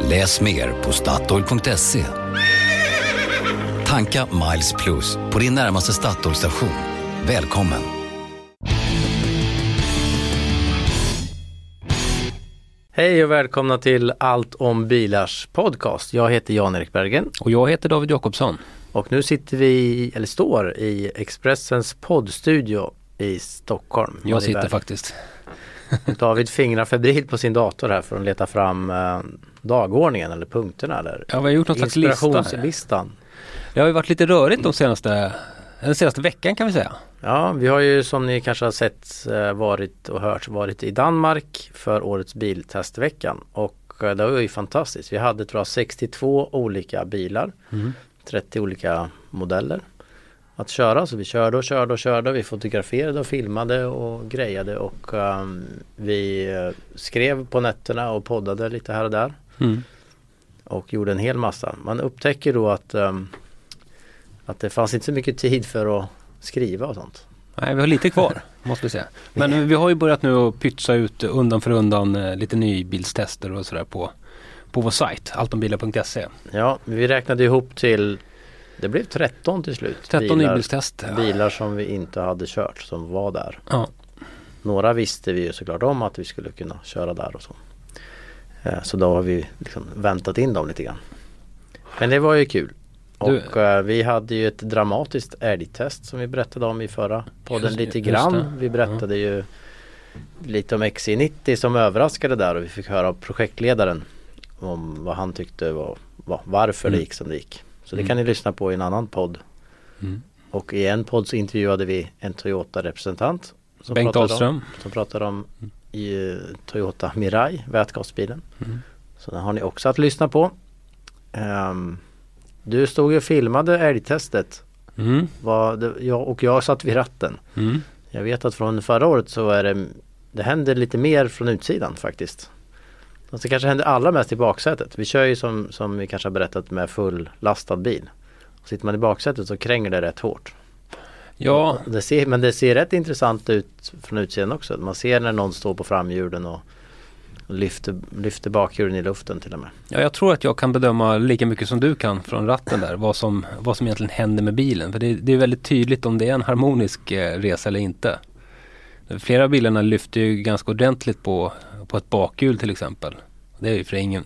Läs mer på Statoil.se. Tanka Miles Plus på din närmaste Statoil-station. Välkommen! Hej och välkomna till Allt om bilars podcast. Jag heter Jan-Erik Bergen Och jag heter David Jakobsson. och nu sitter vi, eller står i Expressens poddstudio i Stockholm. Jag sitter faktiskt. David fingrar febrilt på sin dator här för att leta fram eh, dagordningen eller punkterna eller Ja, vi har gjort någon slags lista. Det har ju varit lite rörigt de senaste, den senaste veckan kan vi säga. Ja, vi har ju som ni kanske har sett eh, varit och hört varit i Danmark för årets biltestveckan och eh, det var ju fantastiskt. Vi hade tror jag 62 olika bilar, 30 olika modeller att köra. Så vi körde och körde och körde. Vi fotograferade och filmade och grejade och ehm, vi eh, skrev på nätterna och poddade lite här och där Mm. och gjorde en hel massa. Man upptäcker då att, ehm, att det fanns inte så mycket tid för att skriva och sånt. Nej, vi har lite kvar måste vi säga. Men vi har ju börjat nu att pytsa ut undan för undan eh, lite nybilstester och sådär på, på vår sajt, altombilar.se. Ja, vi räknade ihop till Det blev 13 till slut 13 bilar, nybilstester. bilar som vi inte hade kört som var där. Ja. Några visste vi ju såklart om att vi skulle kunna köra där och så. Eh, Så då har vi liksom väntat in dem lite grann. Men det var ju kul. Du- Och eh, vi hade ju ett dramatiskt älgtest som vi berättade om i förra podden Just det, lite grann. det. Vi berättade ju lite om XC90 som överraskade där och vi fick höra av projektledaren om vad han tyckte var, var varför det Mm. gick som det gick. Så det kan ni lyssna på i en annan podd. Mm. Och i en podd så intervjuade vi en Toyota-representant. som Bengt pratade Ahlström. Om, som pratade om i Toyota Mirai, vätgasbilen. Mm. Så den har ni också att lyssna på. Ehm, du stod och filmade älgtestet. Mm. Det, jag, och jag satt vid ratten. Mm. Jag vet att från förra året så är det Det händer lite mer från utsidan faktiskt. Fast det kanske händer allra mest i baksätet. Vi kör ju som, som vi kanske har berättat med full lastad bil. Sitter man i baksätet så kränger det rätt hårt. Ja, Det ser, men det ser rätt intressant ut från utsidan också. Man ser när någon står på framhjulen och lyfter, lyfter bakhjulen i luften till och med. ja, jag tror att jag kan bedöma lika mycket som du kan från ratten där vad som, vad som egentligen händer med bilen. För det, det är väldigt tydligt om det är en harmonisk eh, resa eller inte. Flera av bilarna lyfter ju ganska ordentligt på, på ett bakhjul till exempel. Det är ju för ingen,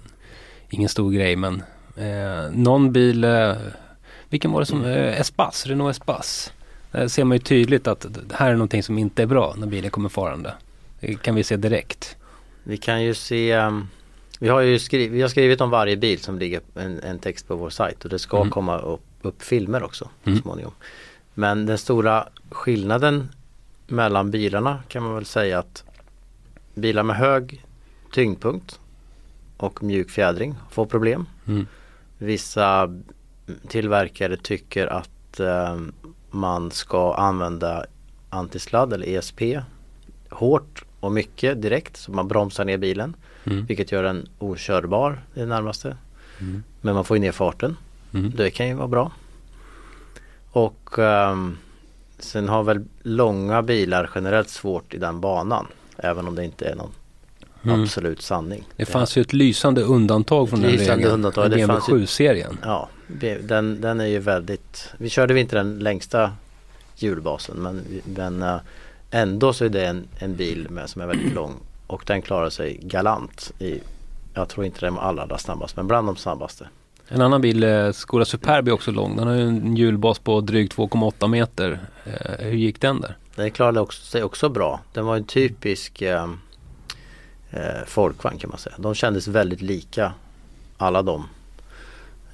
ingen stor grej men eh, någon bil, eh, vilken var det som, eh, Espace, Renault Espace. Där ser man ju tydligt att det här är någonting som inte är bra när bilen kommer farande. Det kan vi se direkt. Vi kan ju se um, Vi har ju skrivit, vi har skrivit om varje bil som ligger en, en text på vår sajt och det ska Mm. komma upp, upp filmer också Mm. småningom. Men den stora skillnaden mellan bilarna kan man väl säga att bilar med hög tyngdpunkt och mjuk fjädring får problem. Mm. Vissa tillverkare tycker att eh, man ska använda antisladd eller ESP hårt och mycket direkt så man bromsar ner bilen. Mm. Vilket gör den okörbar i det närmaste. Mm. Men man får ju ner farten. Mm. Det kan ju vara bra. Och ehm, sen har väl långa bilar generellt svårt i den banan. Även om det inte är någon Mm. absolut sanning. Det fanns ju ett lysande undantag från den Lysande regeln. undantag, det BMW fanns ju- 7-serien. Ja, den, den är ju väldigt Vi körde vi inte den längsta hjulbasen men, men eh, ändå så är det en, en bil med, som är väldigt lång och den klarar sig galant i Jag tror inte den är allra, allra snabbast men bland de snabbaste. En annan bil, eh, Skoda Superb är också lång. Den har ju en hjulbas på drygt 2,8 meter. Eh, hur gick den där? Den klarade också, sig också bra. Den var en typisk eh, eh, folkvagn kan man säga. De kändes väldigt lika alla de.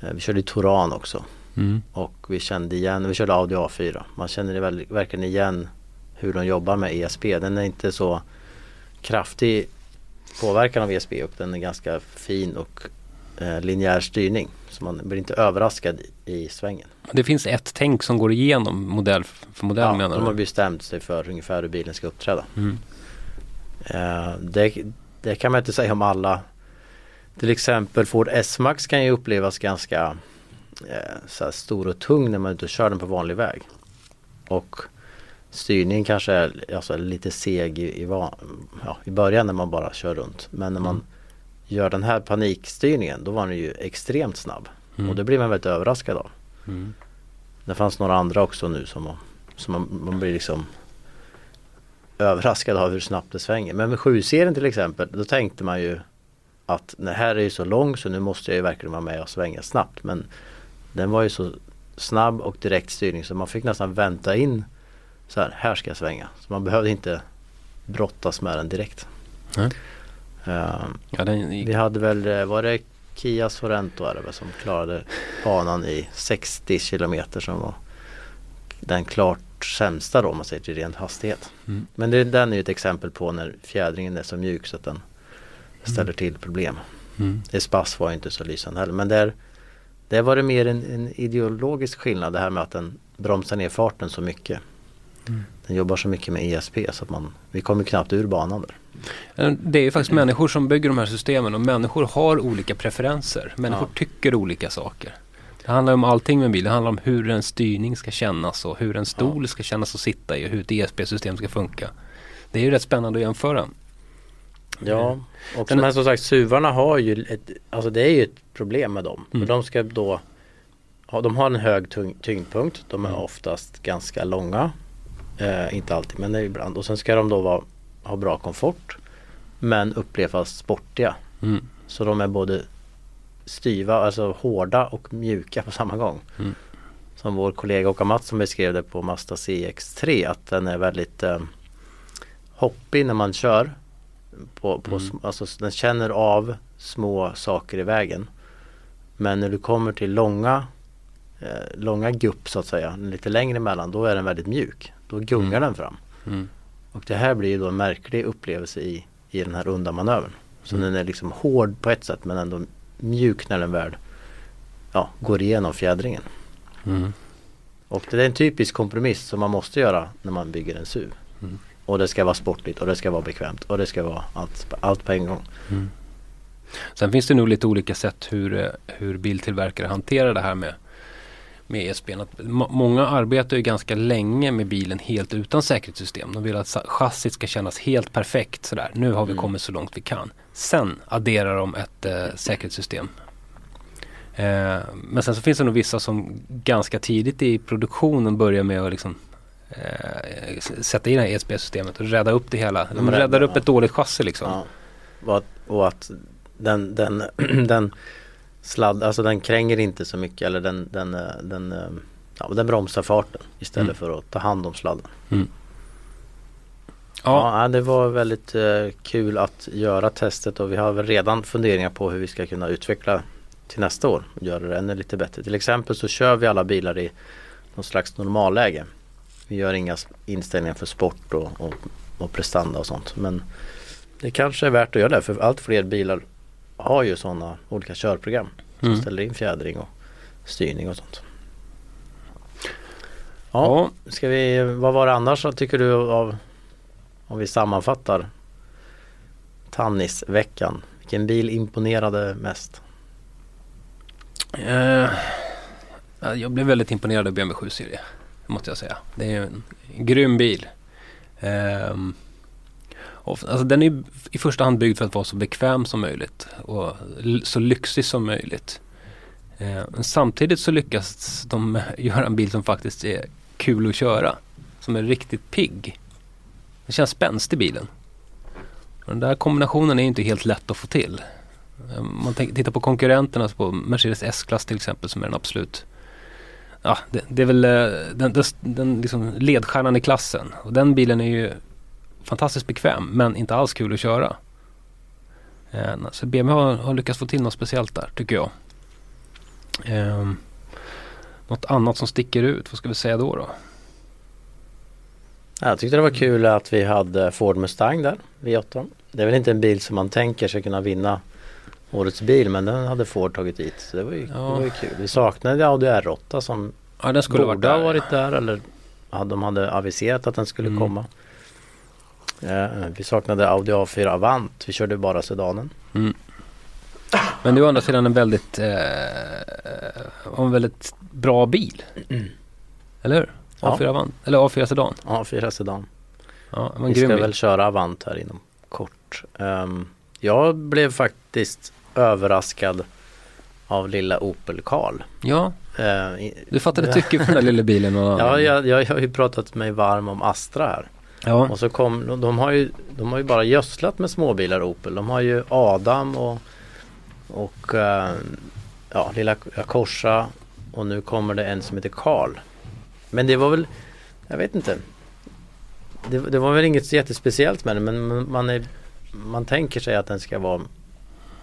Eh, vi körde i Touran också Mm. och vi kände igen, vi körde Audi A4. Man känner väl, verkligen igen hur de jobbar med ESP. Den är inte så kraftig påverkan av ESP och den är ganska fin och eh, linjär styrning. Så man blir inte överraskad i, i svängen. Det finns ett tänk som går igenom modell för modell Ja, menar de har du? bestämt sig för ungefär hur bilen ska uppträda. Mm. Eh, det, det kan man inte säga om alla. Till exempel Ford S-Max kan ju upplevas ganska eh, stor och tung när man inte kör den på vanlig väg. Och styrningen kanske är alltså, lite seg i, i, ja, i början när man bara kör runt. Men när man Mm. gör den här panikstyrningen då var den ju extremt snabb. Mm. Och det blir man väldigt överraskad av. Mm. Det fanns några andra också nu som, som man, man blir liksom överraskad av hur snabbt det svänger. Men med 7-serien till exempel, då tänkte man ju att den här är ju så lång så nu måste jag ju verkligen vara med och svänga snabbt. Men den var ju så snabb och direkt styrning så man fick nästan vänta in så här, här ska jag svänga. Så man behövde inte brottas med den direkt. Nej. Eh, Ja, den gick vi hade väl, eh, var det Kia Sorento är det som klarade banan i 60 kilometer som var den klart sämsta då om man säger till ren hastighet. Mm. Men det, den är ju ett exempel på när fjädringen är så mjuk så att den ställer till problem. Mm. Espas var ju inte så lysande heller men där, där var det mer en, en ideologisk skillnad det här med att den bromsar ner farten så mycket. Mm. Den jobbar så mycket med ESP så att man, vi kommer knappt ur banan där. Eh, Det är ju faktiskt människor som bygger de här systemen och människor har olika preferenser. Människor Ja. tycker olika saker. Det handlar om allting med en bil. Det handlar om hur en styrning ska kännas och hur en stol ska kännas att sitta i och hur ett ESP-system ska funka. Det är ju rätt spännande att jämföra. Ja, och Sen- här som sagt suvarna har ju ett, alltså det är ju ett problem med dem. Mm. För de ska då, ha, de har en hög tyngdpunkt, de är Mm. oftast ganska långa. Eh, inte alltid men det är ibland. Och sen ska de då vara, ha bra komfort. Men upplevas sportiga. Mm. Så de är både styva, alltså hårda och mjuka på samma gång. Mm. Som vår kollega Åka Mattsson beskrev det på Mazda CX3 att den är väldigt eh, hoppig när man kör. På, på, Mm. alltså, den känner av små saker i vägen. Men när du kommer till långa eh, långa gupp så att säga, lite längre emellan, då är den väldigt mjuk. Då gungar Mm. den fram. Mm. Och det här blir ju då en märklig upplevelse i, i den här undanmanövern. Så Mm. den är liksom hård på ett sätt men ändå mjuk när den väl ja, går igenom fjädringen. Mm. Och det är en typisk kompromiss som man måste göra när man bygger en SUV. Mm. Och det ska vara sportligt och det ska vara bekvämt och det ska vara allt, allt på en gång. Mm. Sen finns det nog lite olika sätt hur, eh, hur biltillverkare hanterar det här med, med ESP. Att må- många arbetar ju ganska länge med bilen helt utan säkerhetssystem. De vill att chassit ska kännas helt perfekt sådär. Nu har vi Mm. kommit så långt vi kan. Sen adderar de ett eh, säkerhetssystem. Eh, men sen så finns det nog vissa som ganska tidigt i produktionen börjar med att liksom eh, sätta in det här ESP-systemet och rädda upp det hela. De räddar upp ett dåligt chassi liksom. Ja. Och, att, och att den, den, den sladd, alltså den kränger inte så mycket eller den, den, eh, den, eh, ja, den bromsar farten istället Mm. för att ta hand om sladden. Ja. Ja, det var väldigt eh, kul att göra testet och vi har väl redan funderingar på hur vi ska kunna utveckla till nästa år och göra det ännu lite bättre. Till exempel så kör vi alla bilar i någon slags normalläge. Vi gör inga inställningar för sport och, och, och prestanda och sånt. Men det kanske är värt att göra det för allt fler bilar har ju sådana olika körprogram som Mm. ställer in fjädring och styrning och sånt. Ja, Ja. ska vi, vad var det annars så tycker du av om vi sammanfattar Tannis-veckan? Vilken bil imponerade mest? Eh, ja, jag blev väldigt imponerad av BMW 7-serie. Måste jag säga. Det är en grym bil. Ehm, och, alltså, den är i första hand byggd för att vara så bekväm som möjligt. Och så lyxig som möjligt. Eh, men samtidigt så lyckas de göra en bil som faktiskt är kul att köra. Som är riktigt pigg. Det känns spänstig bilen. Den där kombinationen är inte helt lätt att få till. Eh, man tittar på konkurrenterna, alltså på Mercedes S-klass till exempel som är den absolut Ja, det, det är väl eh, den, den, den liksom ledstjärnan i klassen. Och den bilen är ju fantastiskt bekväm men inte alls kul att köra. Eh, Så BMW har, har lyckats få till något speciellt där tycker jag. Eh, något annat som sticker ut, vad ska vi säga då? då? Jag tyckte det var kul att vi hade Ford Mustang där, V8. Det är väl inte en bil som man tänker ska kunna vinna årets bil men den hade Ford tagit dit. Så det var ju, Ja. det var ju kul. Vi saknade Audi R8 som Ja, den skulle borde varit där. ha varit där eller ja, de hade aviserat att den skulle Mm. komma. Eh, vi saknade Audi A4 Avant. Vi körde bara sedanen. Men det är å andra sidan en väldigt, eh, en väldigt bra bil. Eller hur? Ja. A4 Avant, eller A4 Sedan. A4 sedan. Ja, Vi ska bil. väl köra Avant här inom kort. Ehm, jag blev faktiskt överraskad av lilla Opel Karl. Ja, Eh, i- du fattade tycke för den där lilla bilen. Och, Ja, jag, jag har ju pratat mig varm om Astra här. Ja. Och så kom, de- de har ju, de har ju bara gödslat med småbilar Opel. De har ju Adam och, och eh, ja, lilla Corsa och nu kommer det en som heter Karl. Men det var väl, jag vet inte. Det, det var väl inget jättespeciellt med den men man, är, man tänker sig att den ska vara,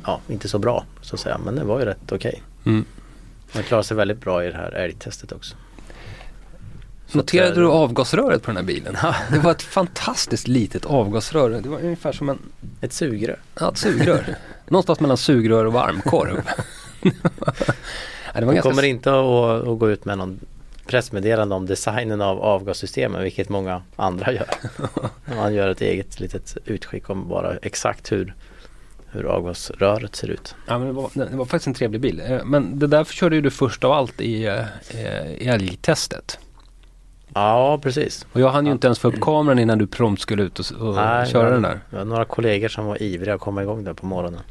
ja inte så bra så att säga. Men den var ju rätt okej. Mm. Den klarade sig väldigt bra i det här älgtestet också. Noterade att, du eh, avgasröret på den här bilen? Det var ett fantastiskt litet avgasrör. Det var ungefär som en, Ett sugrör. ja, ett sugrör. Någonstans mellan sugrör och varmkorv. ja, ganska kommer inte att, att gå ut med någon pressmeddelande om designen av avgassystemen vilket många andra gör. Man gör ett eget litet utskick om bara exakt hur, hur avgasröret ser ut. Ja, men det, var, det var faktiskt en trevlig bil. Eh, Men det där körde ju du först av allt i, eh, i älgtestet. Ja precis. Och jag hann ju inte ens få upp kameran innan du prompt skulle ut och, och köra jag- den där. Jag har några kollegor som var ivriga att komma igång där på morgonen.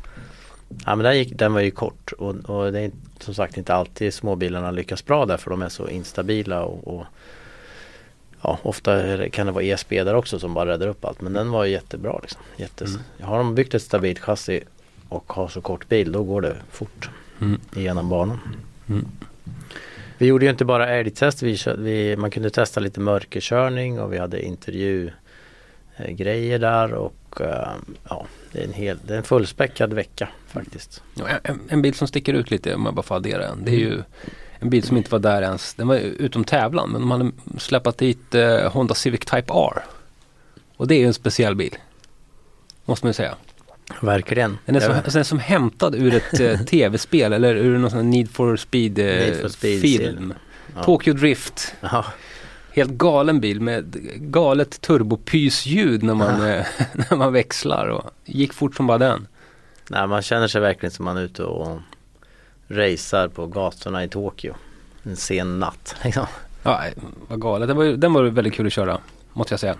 Ja men den, gick, den var ju kort och, och det är som sagt inte alltid småbilarna lyckas bra där för de är så instabila och, och ja, ofta kan det vara ESP där också som bara räddar upp allt men den var ju jättebra liksom. Jättes, Mm. Har de byggt ett stabilt chassi och har så kort bil då går det fort Mm. igenom banan. Mm. Vi gjorde ju inte bara älgtest, vi, vi, man kunde testa lite mörkerkörning och vi hade intervjugrejer där och ehm, ja, det är en, hel, det är en fullspäckad vecka faktiskt. Ja, En, en bil som sticker ut lite om jag bara får addera en. Det är ju en bil som inte var där ens. Den var utom tävlan men de hade släppt dit eh, Honda Civic Type R. Och det är ju en speciell bil. Måste man ju säga. Verkligen. Den är, som, den är som hämtad ur ett eh, tv-spel eller ur någon sån här Need for Speed, eh, Need for Speed film. ja. Tokyo Drift. Ja, Helt galen bil med galet turbopysljud när man, eh, när man växlar och gick fort som bara den. nej, man känner sig verkligen som man är ute och racear på gatorna i Tokyo. En sen natt. Liksom. Ja, vad galet. Den var, den var väldigt kul att köra, måste jag säga.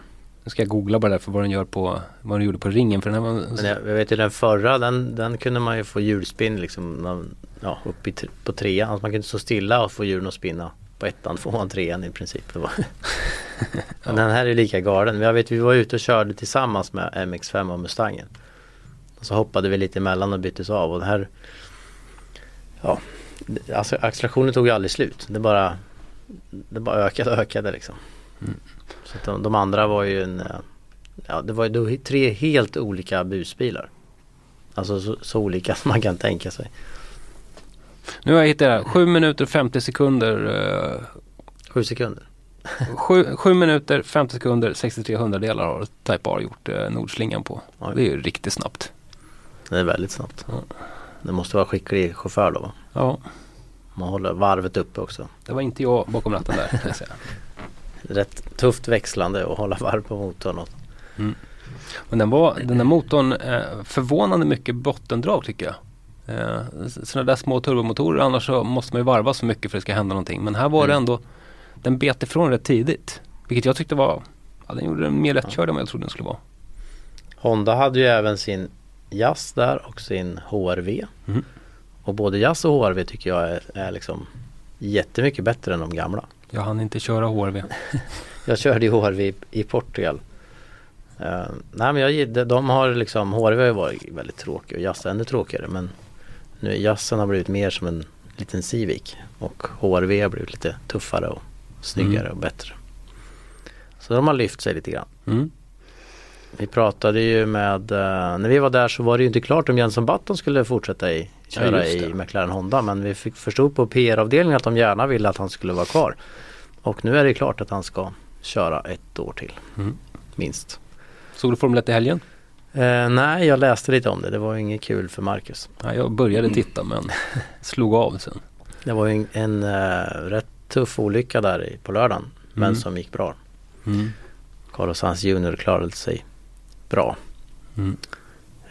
Nu ska jag googla bara därför vad den gör på, vad den gjorde på ringen för den här var, Men jag, jag vet ju den förra den, den kunde man ju få hjulspinn liksom ja, upp i, på trean. Alltså man kunde stå stilla och få hjulen att spinna. På ettan man trean i princip. Det var. Men den här är lika galen. Jag vet vi var ute och körde tillsammans med MX5 och Mustangen. Och så hoppade vi lite emellan och byttes av och det här Ja Alltså accelerationen tog ju aldrig slut. Det bara Det bara ökade och ökade liksom. Så de, de andra var ju en eh, Ja det var ju tre helt olika busbilar. Alltså så, så olika som man kan tänka sig. Nu har jag hittat det här. 7 minuter och 50 sekunder. Eh, Sju sekunder. 7, minuter 50 sekunder 63 hundradelar har Type R gjort eh, nordslingan på. Oj. Det är ju riktigt snabbt. Det är väldigt snabbt. Ja. Det måste vara skicklig chaufför då va? Ja, Man håller varvet uppe också. det var inte jag bakom ratten där. Rätt tufft växlande och hålla varv på motorn. Och, Men den, var, den där motorn eh, förvånande mycket bottendrag tycker jag. Eh, sådana där små turbomotorer annars så måste man ju varva så mycket för att det ska hända någonting. Men här var det Mm. ändå, den bet ifrån rätt tidigt. Vilket jag tyckte var, ja, den gjorde den mer lättkörd än vad jag trodde den skulle vara. Honda hade ju även sin Jazz där och sin HRV. Mm. Och både Jazz och HRV tycker jag är, är liksom jättemycket bättre än de gamla. Jag hann inte köra HRV. Jag körde ju HRV i, i Portugal. Eh, nej men jag, gill- de har liksom, HRV har ju varit väldigt tråkig och Jazz ännu tråkigare men nu Jazzen har blivit mer som en liten Civic och HRV har blivit lite tuffare och snyggare Mm. och bättre. Så de har lyft sig lite grann. Mm. Vi pratade ju med, eh, när vi var där så var det ju inte klart om Jenson Button skulle fortsätta i, köra det. i McLaren Honda men vi fick förstod på PR-avdelningen att de gärna ville att han skulle vara kvar. Och nu är det klart att han ska köra ett år till. Mm. Minst. Såg du Formel 1 i helgen? Eh, nej, jag läste lite om det. Det var inget kul för Marcus. Ja, jag började titta men slog av sen. Det var en, en eh, rätt tuff olycka där på lördagen. Men Mm. som gick bra. Mm. Carlos Sainz Jr klarade sig bra. Mm.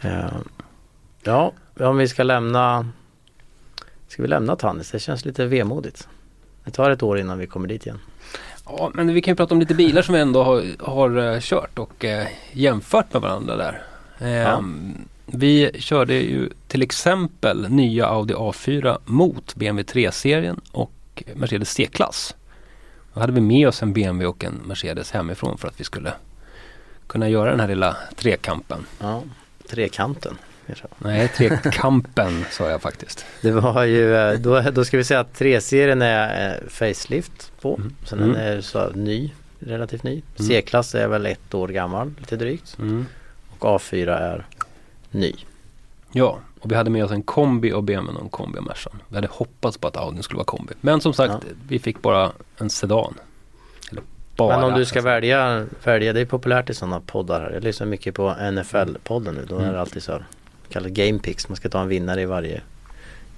Eh, ja, om vi ska lämna Ska vi lämna Tannis? Det känns lite vemodigt. Det tar ett år innan vi kommer dit igen. Ja, men vi kan ju prata om lite bilar som vi ändå har, har eh, kört och eh, jämfört med varandra där. Ehm, Vi körde ju till exempel nya Audi A4 mot BMW 3-serien och Mercedes C-klass. Då hade vi med oss en BMW och en Mercedes hemifrån för att vi skulle kunna göra den här lilla trekampen. Ja, trekanten. Nej, trekampen sa jag faktiskt. Det var ju, eh, då, då ska vi säga att 3-serien är eh, facelift på. Mm. Mm. den är så ny, relativt ny. Mm. C-klass är väl ett år gammal, lite drygt. Mm. Och A4 är ny. Ja, och vi hade med oss en kombi och BMW och en kombi och Mercan. Vi hade hoppats på att Audi skulle vara kombi. Men som sagt, Ja. vi fick bara en sedan. Bara. Men om du ska välja, välja, det är populärt i sådana poddar här. Jag lyssnar mycket på NFL-podden nu. Då är Mm. det alltid så här, kallat game picks. Man ska ta en vinnare i varje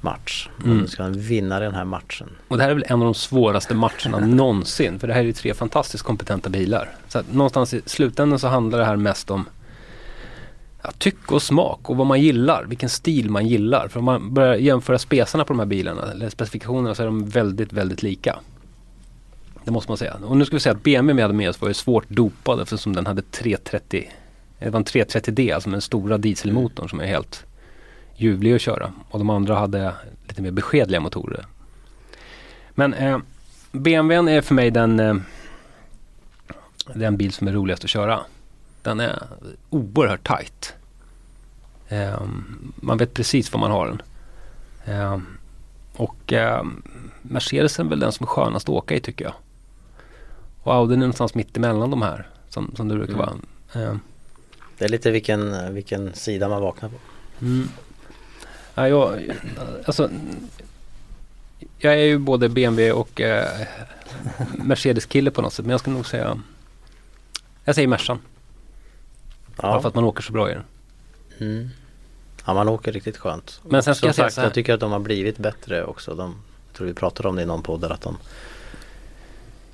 match. Mm. Ska ha en vinnare i den här matchen. Och det här är väl en av de svåraste matcherna någonsin. För det här är ju tre fantastiskt kompetenta bilar. Så att någonstans i slutändan så handlar det här mest om ja, tycke och smak och vad man gillar. Vilken stil man gillar. För om man börjar jämföra spesarna på de här bilarna eller specifikationerna så är de väldigt, väldigt lika. Det måste man säga. Och nu ska vi säga att BMW vi hade med oss var ju svårt dopad eftersom den hade 330 det var en 330D, alltså den stora dieselmotorn som är helt ljuvlig att köra. Och de andra hade lite mer beskedliga motorer. Men eh, BMWn är för mig den, eh, den bil som är roligast att köra. Den är oerhört tight. Eh, man vet precis var man har den. Eh, och eh, Mercedesen är väl den som är skönast att åka i tycker jag. Och Audi är någonstans mitt emellan de här som, som det brukar Mm. vara. Eh, Det är lite vilken, vilken sida man vaknar på. Mm. Ja, jag, alltså, jag är ju både BMW och eh, Mercedes-kille på något sätt. Men jag skulle nog säga Jag säger Mercan. Bara Ja. för att man åker så bra i den. Mm. ja, man åker riktigt skönt. Men sen ska Som jag säga sagt, så här. jag tycker att de har blivit bättre också. De, jag tror vi pratade om det i någon podd där, att de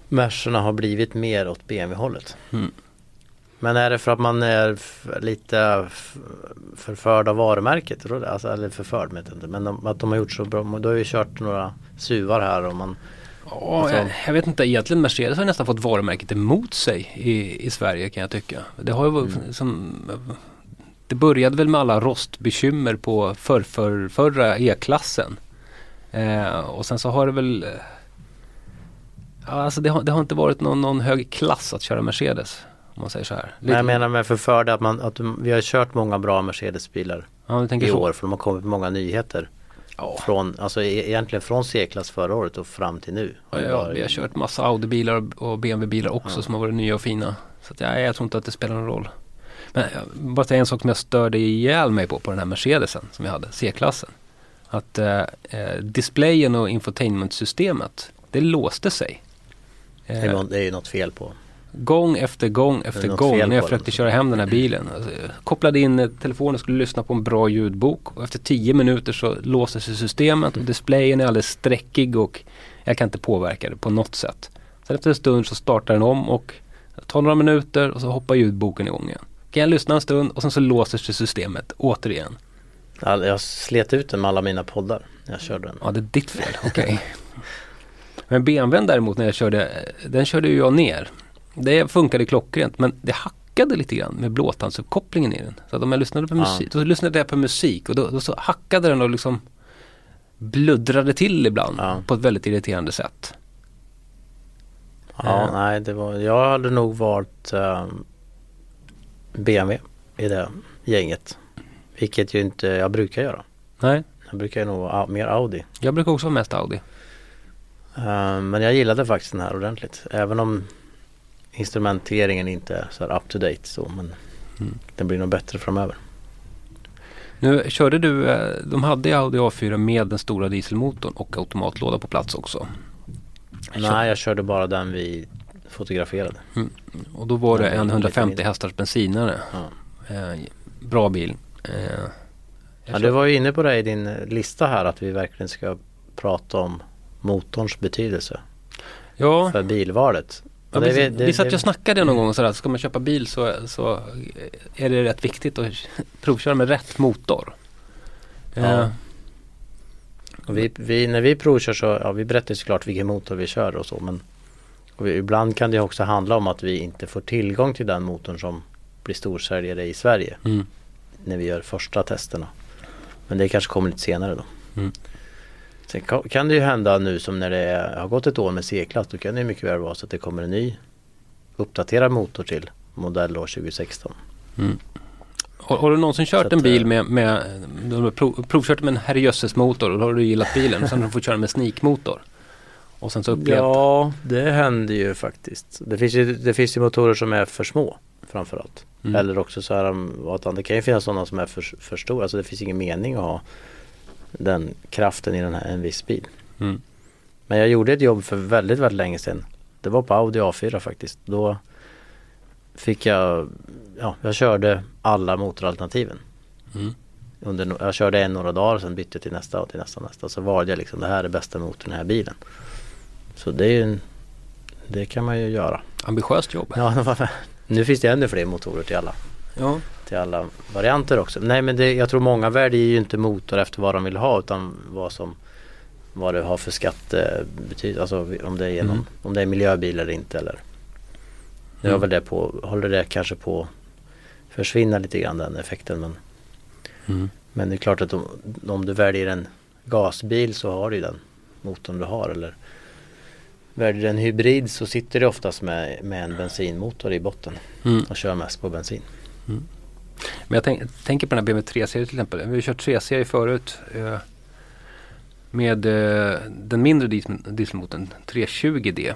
Mercerna har blivit mer åt BMW-hållet. Mm. Men är det för att man är lite förförd av varumärket? Alltså, eller förförd vet jag inte. Men de, att de har gjort så bra. Du har ju kört några suvar här och man Ja, Alltså- jag, jag vet inte, egentligen Mercedes har nästan fått varumärket emot sig i, i Sverige kan jag tycka. Det har ju Mm. som Det började väl med alla rostbekymmer på för, för, förra E-klassen. Eh, och sen så har det väl alltså det har, det har inte varit någon, någon hög klass att köra Mercedes. Om man säger så här. Men jag menar med förförd att, man, att vi har kört många bra Mercedes-bilar ja, i så. år för de har kommit många nyheter. Ja. Från, alltså e- egentligen från C-klass förra året och fram till nu. Ja, ja, vi har kört massa Audi-bilar och- BMW-bilar också Ja. som har varit nya och fina. Så att, ja, jag tror inte att det spelar någon roll. Men bara säga en sak som jag störde ihjäl mig på, på den här Mercedesen som vi hade, C-klassen. Att eh, eh, displayen och infotainmentsystemet, det låste sig. Det är, Eh, det är ju något fel på. gång efter gång efter gång när jag försökte köra hem den här bilen. Alltså, kopplade in eh, telefonen och skulle lyssna på en bra ljudbok. Och efter tio minuter så låste sig systemet och displayen är alldeles streckig och jag kan inte påverka det på något sätt. Sen efter en stund så startar den om och tar några minuter och så hoppar ljudboken igång igen. Kan jag lyssna en stund och sen så låser sig systemet återigen. Jag slet ut den med alla mina poddar när jag körde den. Ja, det är ditt fel. Okej. Men BMWn däremot när jag körde, den körde jag ner. Det funkade klockrent men det hackade lite grann med blåtandsuppkopplingen i den. Så att om jag lyssnade på Ja. musik, då lyssnade jag på musik och då, då så hackade den och liksom bluddrade till ibland Ja. på ett väldigt irriterande sätt. Ja, Eh. nej det var, jag hade nog valt eh, BMW i det gänget. Vilket ju inte jag brukar göra. Nej, Jag brukar ju nog au- mer Audi. jag brukar också vara mest Audi. Eh, men jag gillade faktiskt den här ordentligt. Även om instrumenteringen inte är så här up to date så. Men Mm. den blir nog bättre framöver. Nu körde du, eh, de hade Audi A4 med den stora dieselmotorn och automatlåda på plats också. Nej, jag körde bara den vi fotograferade. Och då var det en lite 150 mindre. hästars bensinare. Ja. Eh, bra bil. Eh, Ja, du var ju inne på det i din lista här att vi verkligen ska prata om motorns betydelse ja, för bilvalet. ja, det- vi, det- vi satt ju det- och snackade någon gång sådär, ska man köpa bil så, så är det rätt viktigt att provköra med rätt motor. Ja. Och vi, vi, när vi provkör så, ja vi berättar såklart vilken motor vi kör och så men och vi, ibland kan det också handla om att vi inte får tillgång till den motorn som blir storsäljare i Sverige mm, när vi gör första testerna. Men det kanske kommer lite senare då. Mm. Sen kan, det ju hända nu som när det har gått ett år med C-klass då kan det mycket väl vara så att det kommer en ny uppdaterad motor till modellår 2016. mm. Har, har du någonsin kört att, en bil eh, med, med har prov, provkört med en herrejösses motor och då har du gillat bilen. Sen har du fått köra med sneakmotor. Och sen så upplevt. Ja, det händer ju faktiskt. Det finns ju, det finns ju motorer som är för små framförallt. Mm. Eller också så är de, att det kan ju finnas sådana som är för, för stora. Alltså det finns ingen mening att ha den kraften i den här, en viss bil. Mm. Men jag gjorde ett jobb för väldigt, väldigt länge sedan. Det var på Audi A4 faktiskt. Då fick jag, ja, jag körde alla motoralternativen. Mm. Under, jag körde en några dagar sen bytte till nästa och till nästa och nästa. Så valde jag liksom det här är bästa motorn i den här bilen. Så det är ju det kan man ju göra. Ambitiöst jobb. Ja, nu finns det ännu fler motorer till alla, Ja. Till alla varianter också. Nej men det, jag tror många väljer ju inte motor efter vad de vill ha utan vad som vad det har för skattebetydelse, alltså om det är genom, Mm. om det är miljöbil eller inte eller Nu Mm. väl det på, håller det kanske på försvinna lite grann den effekten men Mm. Men det är klart att om, om du väljer en gasbil så har du den motorn du har eller Väljer du en hybrid så sitter det oftast med, med en bensinmotor i botten Mm. och kör mest på bensin. Men jag tänk, tänker på den här BMW 3-serien till exempel. Vi har kört 3-serie förut. Eh, med eh, den mindre diesel, dieselmotorn 320D. Eh,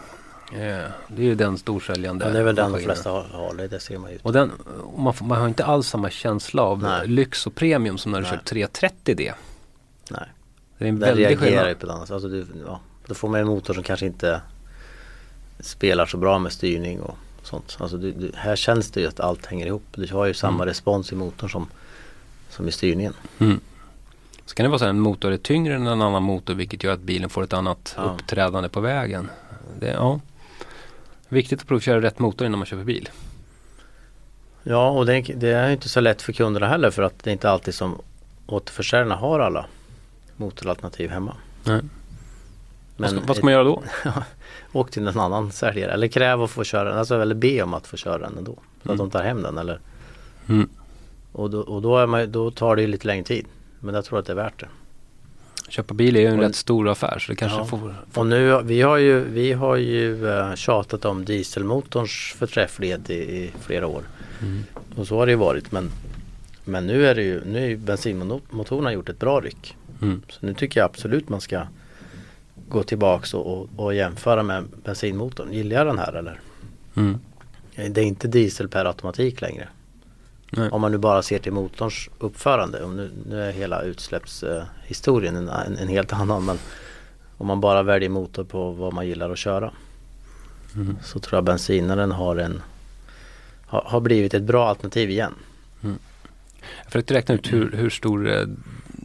det är ju den storsäljande Ja, det är väl den de flesta har, har det, det ser man ju. Och den, man, får- man har inte alls samma känsla av Nej. lyx och premium som när du Nej. kör 330D. Nej, Det är en väldig reagerar skillnad. på ett annat alltså du, ja, Då får man en motor som kanske inte spelar så bra med styrning och sånt. Alltså du, du, här känns det ju att allt hänger ihop. Du har ju samma Mm. respons i motorn som, som i styrningen. Mm. Så kan det vara så att en motor är tyngre än en annan motor vilket gör att bilen får ett annat Ja. uppträdande på vägen. Det, ja. Viktigt att provköra rätt motor innan man köper bil. Ja och det, det är inte så lätt för kunderna heller för att det är inte alltid som återförsäljarna har alla motoralternativ hemma. Nej. Vad, Men ska, vad ska man göra då? åk till en annan säljare eller kräv att få köra den, alltså, eller be om att få köra den ändå. Så Mm. att de tar hem den eller Mm. och, då, och då, man, då tar det ju lite längre tid. Men jag tror att det är värt det. Köpa bil är ju en Och- rätt stor affär så det kanske Ja. får... Och nu, vi har ju, vi har ju eh, tjatat om dieselmotorns förträfflighet i, i flera år. Mm. Och så har det ju varit men Men nu är det ju, nu är ju bensinmotorerna gjort ett bra ryck. Mm. Så nu tycker jag absolut man ska gå tillbaks och, och, jämföra med bensinmotorn. Gillar jag den här eller? Mm. Det är inte diesel per automatik längre. Nej. Om man nu bara ser till motorns uppförande. Och nu, nu är hela utsläppshistorien en, en, en helt annan. Men om man bara väljer motor på vad man gillar att köra. Mm. Så tror jag bensinaren har en har, har blivit ett bra alternativ igen. Jag försökte räkna ut hur, hur stor eh,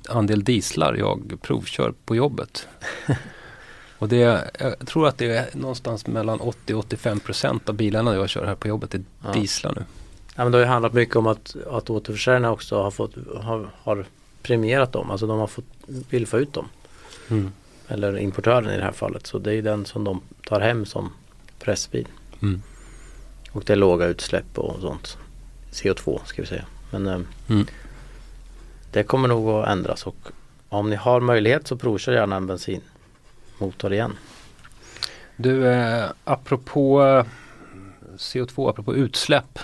andel dieslar jag provkör på jobbet. Och det, jag tror att det är någonstans mellan 80-85 procent av bilarna jag kör här på jobbet är Ja. dieslar nu. Ja, men det har ju handlat mycket om att, att återförsäljarna också har, fått, har, har premierat dem. Alltså de har fått, vill få ut dem. Mm. Eller importören i det här fallet. Så det är den som de tar hem som pressbil. Mm. Och det är låga utsläpp och sånt. CO2 ska vi säga. Men eh, Mm. det kommer nog att ändras. Och om ni har möjlighet så provkör gärna en bensinmotor igen. Du, eh, apropå eh, CO2, apropå utsläpp.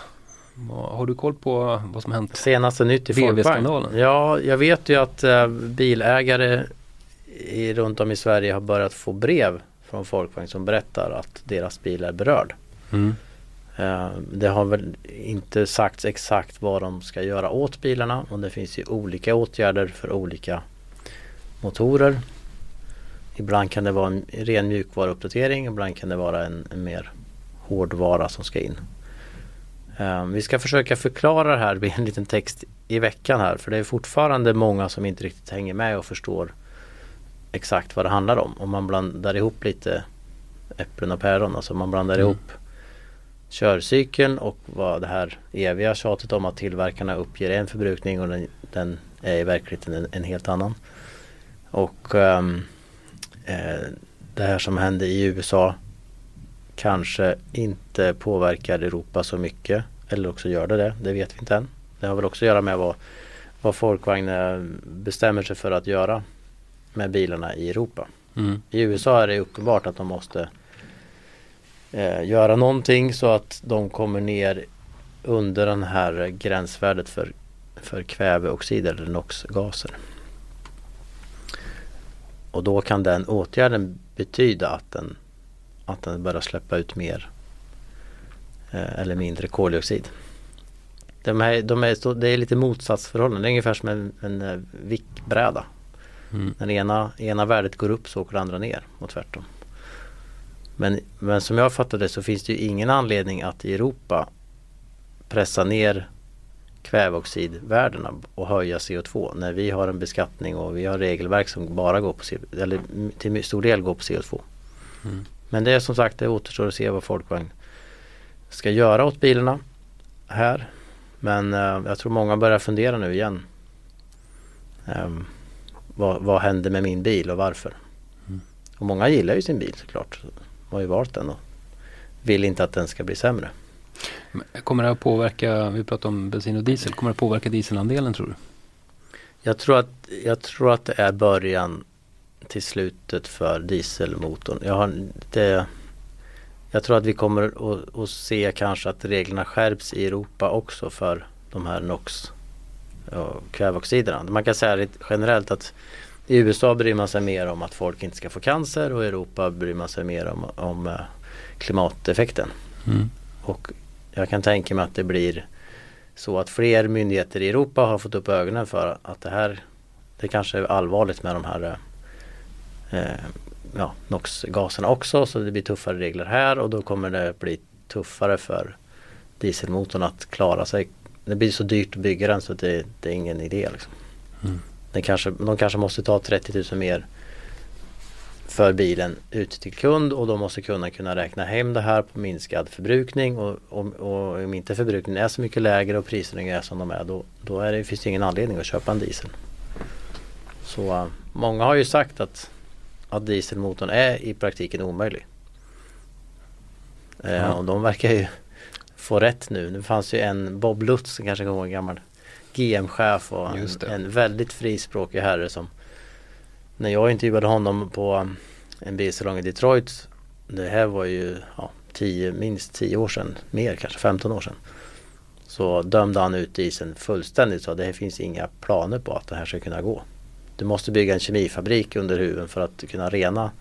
Har du koll på vad som hänt? Senaste nytt i. VW-skandalen. Ja, jag vet ju att eh, bilägare i, runt om i Sverige har börjat få brev från Folkvagn som berättar att deras bil är berörd. Mm. Eh, det har väl inte sagts exakt vad de ska göra åt bilarna och det finns ju olika åtgärder för olika motorer. Ibland kan det vara en ren mjukvaruuppdatering, ibland kan det vara en, en mer hårdvara som ska in. Um, vi ska försöka förklara det här i en liten text i veckan här för det är fortfarande många som inte riktigt hänger med och förstår exakt vad det handlar om. Om man blandar ihop lite äpplen och päron, alltså man blandar mm. ihop körcykeln och vad det här eviga tjatet om att tillverkarna uppger en förbrukning och den, den är i verkligheten en, en helt annan. Och um, det här som hände i USA kanske inte påverkar Europa så mycket. Eller också gör det det, det vet vi inte än. Det har väl också att göra med vad, vad Folkvagn bestämmer sig för att göra med bilarna i Europa. Mm. I USA är det uppenbart att de måste eh, göra någonting så att de kommer ner under den här gränsvärdet för, för kväveoxider eller NOx-gaser. Och då kan den åtgärden betyda att den, att den börjar släppa ut mer eh, eller mindre koldioxid. De här, de är, det är lite motsatsförhållanden. Det är ungefär som en, en eh, vickbräda. Mm. När ena, ena värdet går upp så åker det andra ner och tvärtom. Men, men som jag fattar det så finns det ju ingen anledning att i Europa pressa ner kväveoxidvärdena och höja CO2 när vi har en beskattning och vi har regelverk som bara går på CO2 eller till stor del går på CO2. Mm. Men det är som sagt det återstår att se vad Folkvagn ska göra åt bilarna här. Men uh, jag tror många börjar fundera nu igen. Um, vad, vad händer med min bil och varför? Mm. Och många gillar ju sin bil såklart. De har ju valt den och vill inte att den ska bli sämre. Kommer det att påverka, vi pratar om bensin och diesel, kommer det att påverka dieselandelen tror du? Jag tror att, jag tror att det är början till slutet för dieselmotorn. Jag, har, det, jag tror att vi kommer att, att, se kanske att reglerna skärps i Europa också för de här NOx och kväveoxiderna. Man kan säga generellt att i USA bryr man sig mer om att folk inte ska få cancer och i Europa bryr man sig mer om, om eh, klimateffekten. Mm. Och jag kan tänka mig att det blir så att fler myndigheter i Europa har fått upp ögonen för att det här det kanske är allvarligt med de här eh, ja, NOx-gaserna också så det blir tuffare regler här och då kommer det bli tuffare för dieselmotorn att klara sig. Det blir så dyrt att bygga den så det, det är ingen idé. Liksom. Mm. Den kanske, de kanske måste ta 30 000 mer för bilen ut till kund och då måste kunden kunna räkna hem det här på minskad förbrukning och, och, och om inte förbrukningen är så mycket lägre och priserna är som de är då, då är det, finns det ingen anledning att köpa en diesel. Så uh, många har ju sagt att, att dieselmotorn är i praktiken omöjlig. Uh, och de verkar ju få rätt nu. Nu fanns ju en Bob Lutz, kanske kommer ihåg en gammal GM-chef och en, en väldigt frispråkig herre som när jag intervjuade honom på um, en bilsalong i Detroit Det här var ju ja, tio, minst 10 år sedan, mer kanske 15 år sedan Så dömde han ut isen fullständigt så det finns inga planer på att det här ska kunna gå Du måste bygga en kemifabrik under huven för att kunna rena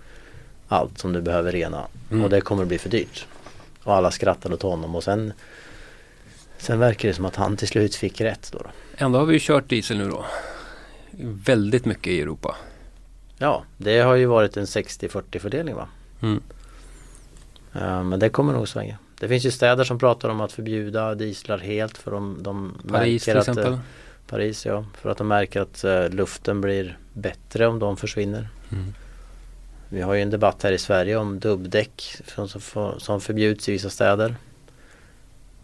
allt som du behöver rena mm. och det kommer att bli för dyrt Och alla skrattade åt honom och sen Sen verkar det som att han till slut fick rätt då. då. Ändå har vi ju kört diesel nu då Väldigt mycket i Europa Ja, det har ju varit en 60-40 fördelning va? Mm. Uh, men det kommer nog svänga. Det finns ju städer som pratar om att förbjuda dieslar helt för de, de Paris till att, eh, exempel? Paris ja, för att de märker att uh, luften blir bättre om de försvinner. Mm. Vi har ju en debatt här i Sverige om dubbdäck som, som förbjuds i vissa städer.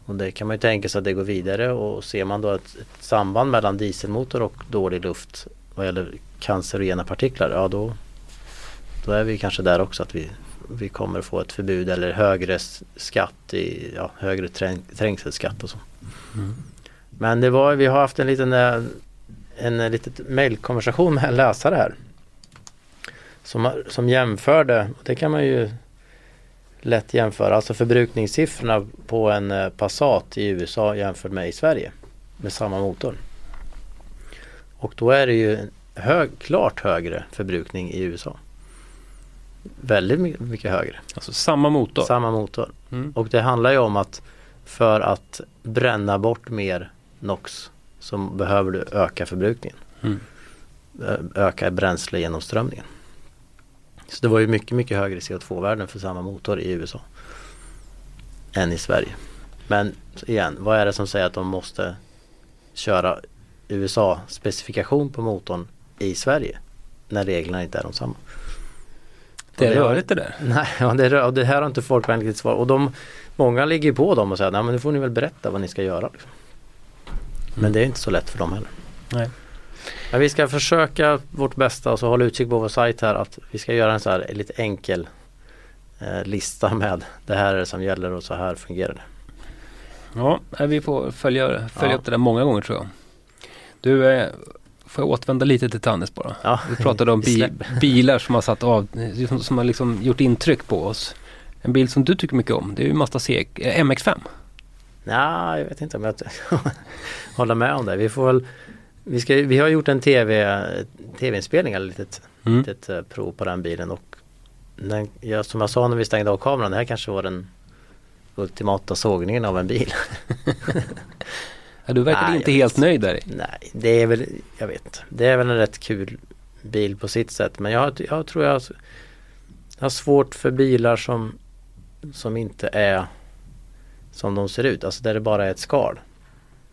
Och det kan man ju tänka sig att det går vidare och ser man då ett, ett samband mellan dieselmotor och dålig luft vad gäller cancerogena partiklar, ja då, då är vi kanske där också att vi, vi kommer få ett förbud eller högre skatt, i, ja, högre träng, trängselskatt och så. Mm. Men det var, vi har haft en liten en, en litet mejlkonversation med en läsare här. Som, som jämförde, det kan man ju lätt jämföra, alltså förbrukningssiffrorna på en eh, Passat i USA jämfört med i Sverige med samma motor. Och då är det ju hög, klart högre förbrukning i USA. Väldigt mycket högre. Alltså samma motor? Samma motor. Mm. Och det handlar ju om att för att bränna bort mer NOx så behöver du öka förbrukningen. Mm. Öka bränslegenomströmningen. Så det var ju mycket, mycket högre CO2-värden för samma motor i USA än i Sverige. Men igen, vad är det som säger att de måste köra USA-specifikation på motorn i Sverige? När reglerna inte är de samma. Det är rörigt det där. Nej, ja, det, är- och det här har inte folk riktigt svar och de, Många ligger på dem och säger Nej men nu får ni väl berätta vad ni ska göra. Liksom. Men det är inte så lätt för dem heller. Nej. Men vi ska försöka vårt bästa och så håll utkik på vår sajt här att vi ska göra en så här lite enkel eh, lista med det här är det som gäller och så här fungerar det. Ja, vi får följa, följa Ja. upp det där många gånger tror jag. Du, eh, får jag återvända lite till Tannis bara? Ja, Vi pratade om bi bilar som har satt av, som, som har liksom gjort intryck på oss. En bil som du tycker mycket om, det är ju Mazda C eh, MX-5. Nej, jag vet inte om jag håller med om det. Vi får väl vi, ska, vi har gjort en TV, tv-inspelning, eller litet, Mm. litet eh, prov på den bilen och den, ja, som jag sa när vi stängde av kameran, det här kanske var den ultimata sågningen av en bil. Ja, du verkar Nej, inte helt nöjd där. Nej, det är väl, jag vet. Det är väl en rätt kul bil på sitt sätt. Men jag, jag tror jag har, jag har svårt för bilar som, som inte är som de ser ut. Alltså där det bara är ett skal.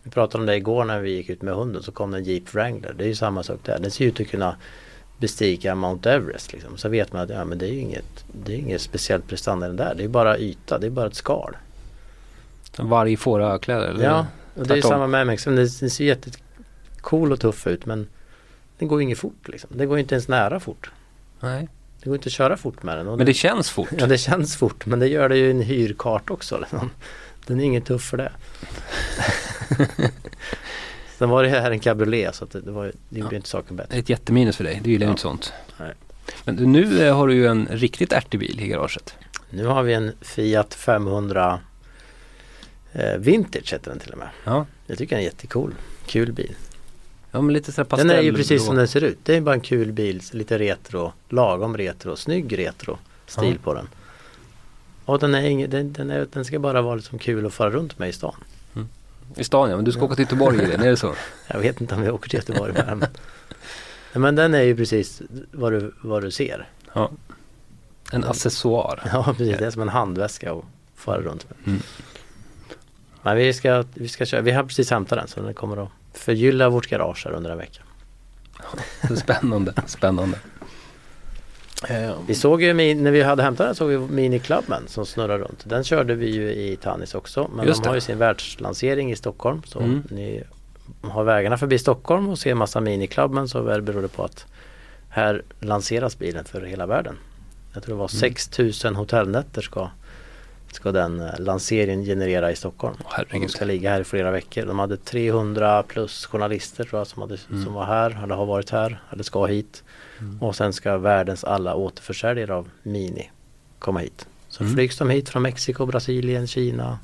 Vi pratade om det igår när vi gick ut med hunden så kom det en Jeep Wrangler. Det är ju samma sak där. Den ser ut att kunna bestiga Mount Everest. Liksom. Så vet man att ja, men det är ju inget, det är inget speciellt prestanda i den där. Det är bara yta, det är bara ett skal. Varg fårakläder eller? Ja, och det är ju samma med MX. Den den ser jättecool och tuff ut men den går ju inget fort liksom. Det går ju inte ens nära fort. Nej. Det går inte att köra fort med den. Men det den- känns fort. Ja det känns fort men det gör det ju i en hyrkart också. Liksom. Den är inget tuff för det. Sen var det här en cabriolet så att det, det, var, det gjorde Ja. inte saken bättre. Ett jätteminus för dig, du gillar ju Ja. inte sånt. Nej. Men nu eh, har du ju en riktigt ärtig bil i garaget. Nu har vi en Fiat 500 eh, Vintage heter den till och med. Ja, Jag tycker den är jättecool. Kul bil. ja men lite sådär. Den är ju precis blå. som den ser ut. Det är bara en kul bil, lite retro, lagom retro, snygg retro stil Ja. på den. Och den, är ingen, den, den, är, den ska bara vara liksom kul att fara runt med i stan. I stan ja, men du ska åka till Göteborg i den, är det så? Jag vet inte om vi åker till Göteborg den. Men, men den är ju precis vad du, vad du ser. Ja. En accessoar. Ja precis, det är som en handväska att fara runt med. Mm. Men vi ska, vi ska köra, vi har precis hämtat den så den kommer att förgylla vårt garage här under en vecka. Spännande, spännande. Eh, Vi såg ju, när vi hade hämtat den såg vi Mini Clubman som snurrar runt. Den körde vi ju i Tannis också. Men Just de har det. ju sin världslansering i Stockholm. Så Mm. ni har vägarna förbi Stockholm och ser massa Mini Clubman så väl beror det på att här lanseras bilen för hela världen. Jag tror det var Mm. 6000 hotellnätter ska, ska den eh, lanseringen generera i Stockholm. Herregud. de ska ligga här i flera veckor. De hade 300 plus journalister tror jag som, hade, Mm. som var här, eller har varit här, eller ska hit. Mm. Och sen ska världens alla återförsäljare av Mini komma hit. Så Mm. flygs de hit från Mexiko, Brasilien, Kina.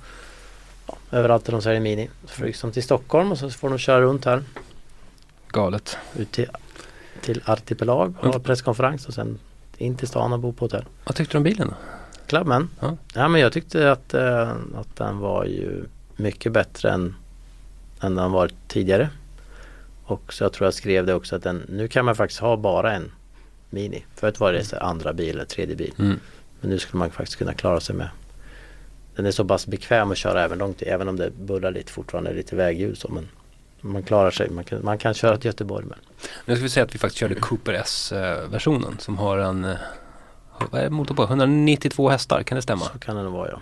Ja, överallt där de säljer Mini. Så flygs de till Stockholm och så får de köra runt här. Galet. Ut till, till Artipelag och Mm. ha presskonferens och sen in till stan och bo på hotell. Vad tyckte du om bilen Clubman? Ja. Ja. men jag tyckte att, eh, att den var ju mycket bättre än, än den varit tidigare. Och så jag tror jag skrev det också att den, nu kan man faktiskt ha bara en Mini. Förut var det andra bil eller tredje bil. Mm. Men nu skulle man faktiskt kunna klara sig med. Den är så pass bekväm att köra även långt även om det bullrar lite fortfarande lite vägljud så men man klarar sig, man kan, man kan köra till Göteborg med. Nu ska vi säga att vi faktiskt körde Cooper S-versionen som har en eh, vad är det motor på? 192 hästar, kan det stämma? Så kan det nog vara ja.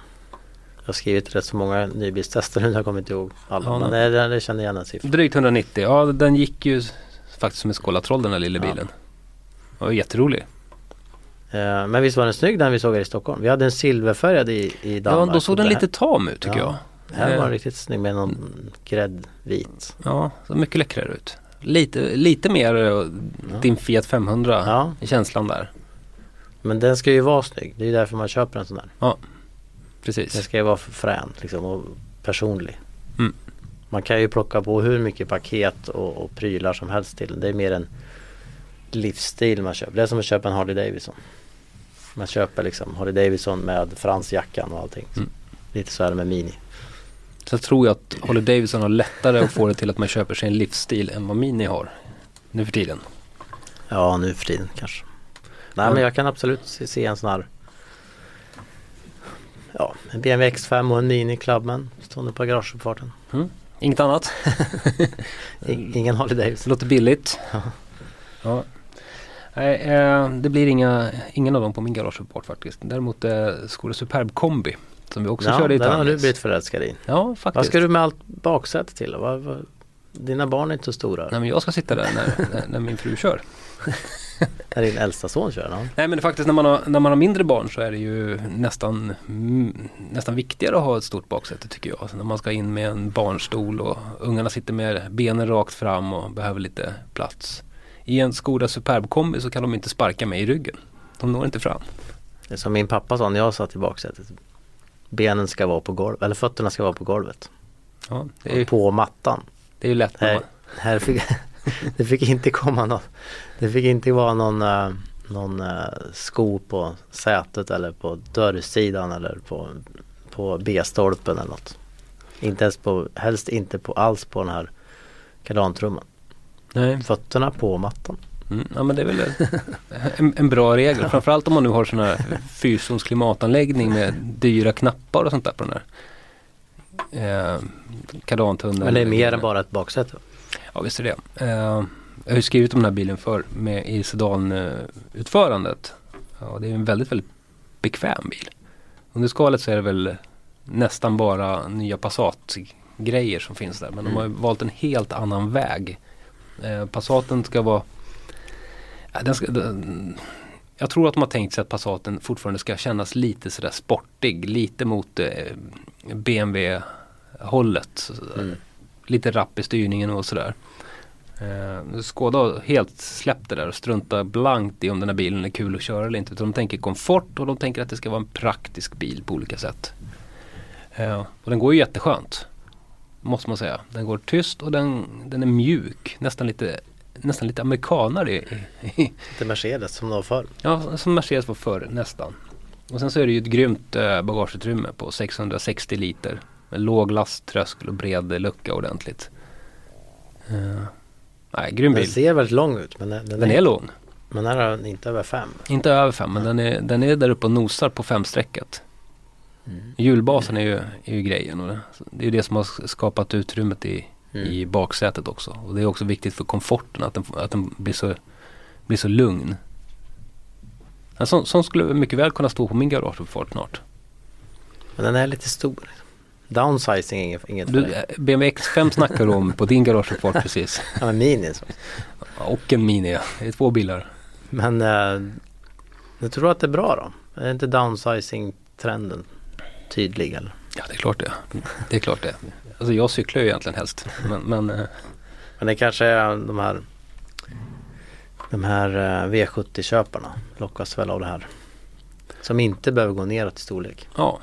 Jag har skrivit rätt så många nybilstester nu, jag kommer inte ihåg alla. Ja, men nej. det, det, känner igen en siffra. Drygt 190, ja den gick ju faktiskt som en skålatroll den här lilla Ja. bilen. Den var jätterolig. Eh, men visst var den snygg den vi såg här i Stockholm. Vi hade en silverfärgad i, i Ja, Danmark. då såg den lite tam ut tycker Ja. jag. Här, här var Eh, den riktigt snygg med någon gräddvit. Ja, så mycket läckrare ut. Lite, lite mer eh, din Fiat 500 Ja, i känslan där. Men den ska ju vara snygg. Det är därför man köper en sån där. Den Precis. ska ju vara frän liksom, och personlig. Mm. Man kan ju plocka på hur mycket paket och, och prylar som helst till den. Det är mer en livsstil man köper. Det är som att köpa en Harley Davidson. Man köper liksom Harley Davidson med fransjackan och allting. Mm. Lite så är det med Mini. Så tror jag att Holly Davidson har lättare att få det till att man köper sig en livsstil än vad Mini har nu för tiden. Ja, nu för tiden kanske. Nej men jag kan absolut se, en sån här Ja, en BMW X5 och en Mini Clubman stående på garageuppfarten. Mm. Inget annat? ingen Harley Davidson. Låter billigt. Ja. ja. Nej, eh, det blir inga, ingen av dem på min garageuppfart faktiskt. Däremot eh, Skoda Superb Kombi som vi också ja, körde i den har du blivit förälskad i. Ja, faktiskt. Vad ska du med allt baksäte till? Vad, vad, dina barn är inte så stora. Nej men jag ska sitta där när, när, när min fru kör. När din äldsta son kör? Ja. Nej men faktiskt när man, har, när man har mindre barn så är det ju nästan, nästan viktigare att ha ett stort baksäte tycker jag. Alltså när man ska in med en barnstol och ungarna sitter med benen rakt fram och behöver lite plats. I en Skoda Superb kombi så kan de inte sparka mig i ryggen. De når inte fram. Det är som min pappa sa när jag satt i baksätet. Benen ska vara på golvet, eller fötterna ska vara på golvet. Ja, det, är, ju- På mattan. det är ju lätt Här, här fick, det fick inte komma någon, det fick inte vara någon, eh, någon eh, sko på sätet eller på dörrsidan eller på, på B-stolpen eller något. Inte ens på, helst inte på, alls på den här kardantrumman. Nej, Fötterna på mattan. mm, ja men det är väl en, en bra regel. Framförallt om man nu har sån här fyrzons klimatanläggning med dyra knappar och sånt där på den här. Eh, kardantunneln. Men det är mer än bara ett baksäte. Ja visst är det. Eh, jag har ju skrivit om den här bilen för med i sedanutförandet. Ja, det är en väldigt, väldigt bekväm bil. Under skalet så är det väl nästan bara nya Passat-grejer som finns där. Men de har ju valt en helt annan väg. Eh, Passaten ska vara ja, den ska, den, Jag tror att de har tänkt sig att Passaten fortfarande ska kännas lite sådär sportig. Lite mot eh, BMW-hållet. Mm. Lite rapp i styrningen och sådär. Eh, Skoda har helt släppt det där och struntar blankt i om den här bilen är kul att köra eller inte. Utan de tänker komfort och de tänker att det ska vara en praktisk bil på olika sätt. Eh, och den går ju jätteskönt. Måste man säga. Den går tyst och den, den är mjuk. Nästan lite, nästan lite amerikanare. I, Inte Mercedes som det var förr. ja, som Mercedes var förr nästan. Och sen så är det ju ett grymt eh, bagageutrymme på 660 liter. Med låg lasttröskel och bred lucka ordentligt. Nej, grym Den bil. ser väldigt lång ut men den, den, Den är lång. Men den är inte över fem. Inte över fem men den är, den är där uppe och nosar på femstrecket. Mm. Hjulbasen är ju, är ju grejen och det, det är ju det som har skapat utrymmet i, Mm. i baksätet också. Och det är också viktigt för komforten att den, att den blir, så, blir så lugn. En sån, sån skulle mycket väl kunna stå på min garageuppfart snart. Men den är lite stor. Downsizing är inget, inget Du, BMW X5 snackar du om på din garageuppfart precis. Ja men mini så. Och en Mini ja. Det är två bilar. Men eh, jag tror att det är bra då? Är inte downsizing-trenden tydlig eller? Ja det är klart det. Det är klart det. Alltså jag cyklar ju egentligen helst. Men, men eh, Men det kanske är de här De här eh, V70-köparna lockas väl av det här. Som inte behöver gå neråt i storlek. ja.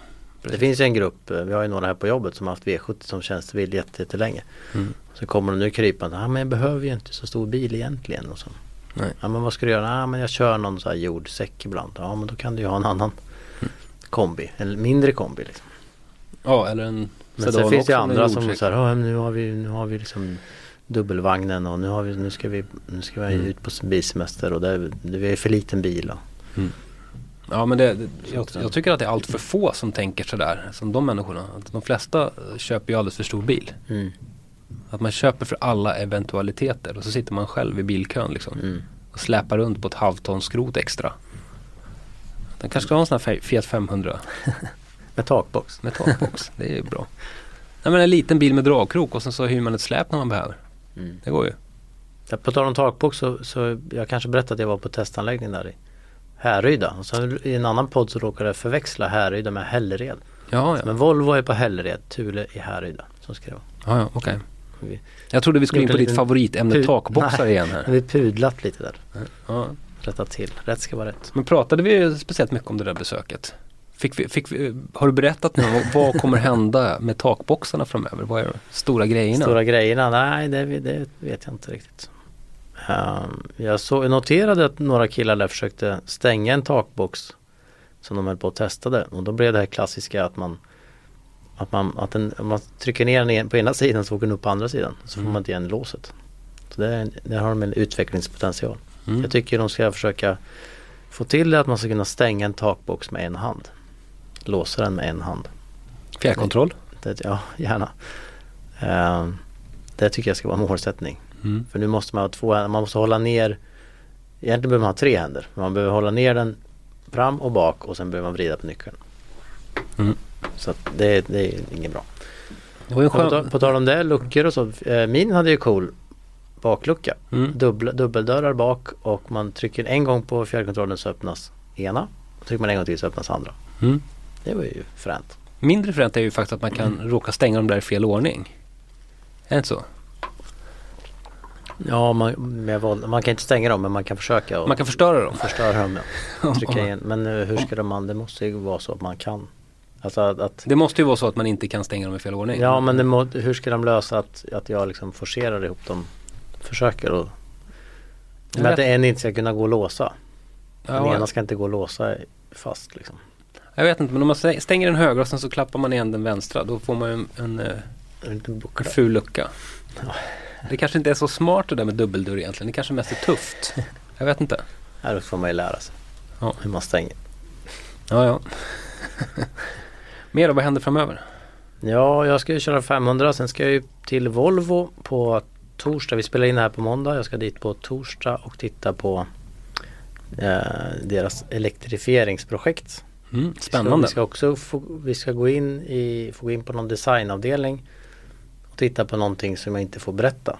Det finns ju en grupp, eh, vi har ju några här på jobbet som har haft V70 som tjänstebil jätte- jättelänge. Mm. Så kommer de nu krypande, ja men jag behöver ju inte så stor bil egentligen. Och så. Nej. Ja men vad ska du göra? Ja men jag kör någon så här jordsäck ibland. Ja men då kan du ju ha en annan kombi, en mindre kombi. Liksom. Ja eller en Men sen finns det andra som säger, ja nu har vi, nu har vi liksom dubbelvagnen och nu, har vi, nu ska vi, nu ska vi Mm. ut på bilsemester och det, är- det är för liten bil. Och, Ja men det, det, jag, jag tycker att det är allt för få som tänker sådär som de människorna. Att de flesta köper ju alldeles för stor bil. mm, Att man köper för alla eventualiteter och så sitter man själv i bilkön liksom. mm. Och släpar runt på ett halvton skrot extra. Den kanske ska ha en sån här Fiat 500 Med takbox. med takbox. det är ju bra. Nej men en liten bil med dragkrok och sen så hyr man ett släp när man behöver. Mm. Det går ju. På tal om takbox så, så jag kanske berättade att jag var på testanläggning där i Härryda. Och sen i en annan podd så råkade jag förväxla Härryda med Hällered. Ja, ja. Men Volvo är på Hällered, Thule i Härryda. Som skrev. ja, ja okej. Vi, Jag trodde vi skulle in på ditt favoritämne takboxar igen här. vi pudlat lite där. Ja. Rättat till. Rätt ska vara rätt. Men pratade vi speciellt mycket om det där besöket? Fick vi, fick vi, har du berättat nu vad, vad kommer hända med takboxarna framöver? Vad är de stora grejerna? Stora grejerna? Nej, det, det vet jag inte riktigt. Ehm, jag, så, jag noterade att några killar där försökte stänga en takbox som de höll på och testade och då blev det här klassiska att man att man, att den, man trycker ner den en- på ena sidan så åker den upp på andra sidan så får Mm. man inte igen låset. Så det, är- där har de en utvecklingspotential. Mm. Jag tycker de ska försöka få till det att man ska kunna stänga en takbox med en hand. låsa den med en hand. Fjärrkontroll? Det, ja, gärna. Eh, det tycker jag ska vara målsättning. Mm. För nu måste man ha två händer, man måste hålla ner Egentligen behöver man ha tre händer. Man behöver hålla ner den fram och bak och sen behöver man vrida på nyckeln. Mm. Så att det, det är inget bra. Det var ju en På, tal- skön... på tal om det, luckor och så. Eh, min hade ju cool baklucka. Mm. Dubbla, dubbeldörrar bak och man trycker en gång på fjärrkontrollen så öppnas ena. Och trycker man en gång till så öppnas andra. Mm. Det var ju fränt. Mindre fränt är ju faktiskt att man kan Mm. råka stänga dem där i fel ordning. Är det inte så? Ja, man, våld, man kan inte stänga dem men man kan försöka och Man kan förstöra dem. förstöra dem. Ja. Trycka igen. Men eh, hur ska man, det måste ju vara så att man kan. Alltså att, att Det måste ju vara så att man inte kan stänga dem i fel ordning. Ja men må, hur ska de lösa att, att jag liksom forcerar ihop dem? Försöker och Men att det en inte ska kunna gå och låsa. Den Ja, ena ska inte gå och låsa fast liksom. Jag vet inte men om man stä- stänger den högra och sen så klappar man igen den vänstra då får man ju en, en, eh, En en ful lucka. Det kanske inte är så smart det där med dubbeldörr egentligen. Det kanske mest är tufft. Jag vet inte. Här får man ju lära sig Ja. hur man stänger. Ja, ja. Mer då, vad händer framöver? Ja, jag ska ju köra 500. Sen ska jag ju till Volvo på torsdag. Vi spelar in det här på måndag. Jag ska dit på torsdag och titta på eh, deras elektrifieringsprojekt. Mm, spännande. Vi ska också få, vi ska gå in, i, få gå in på någon designavdelning och titta på någonting som jag inte får berätta.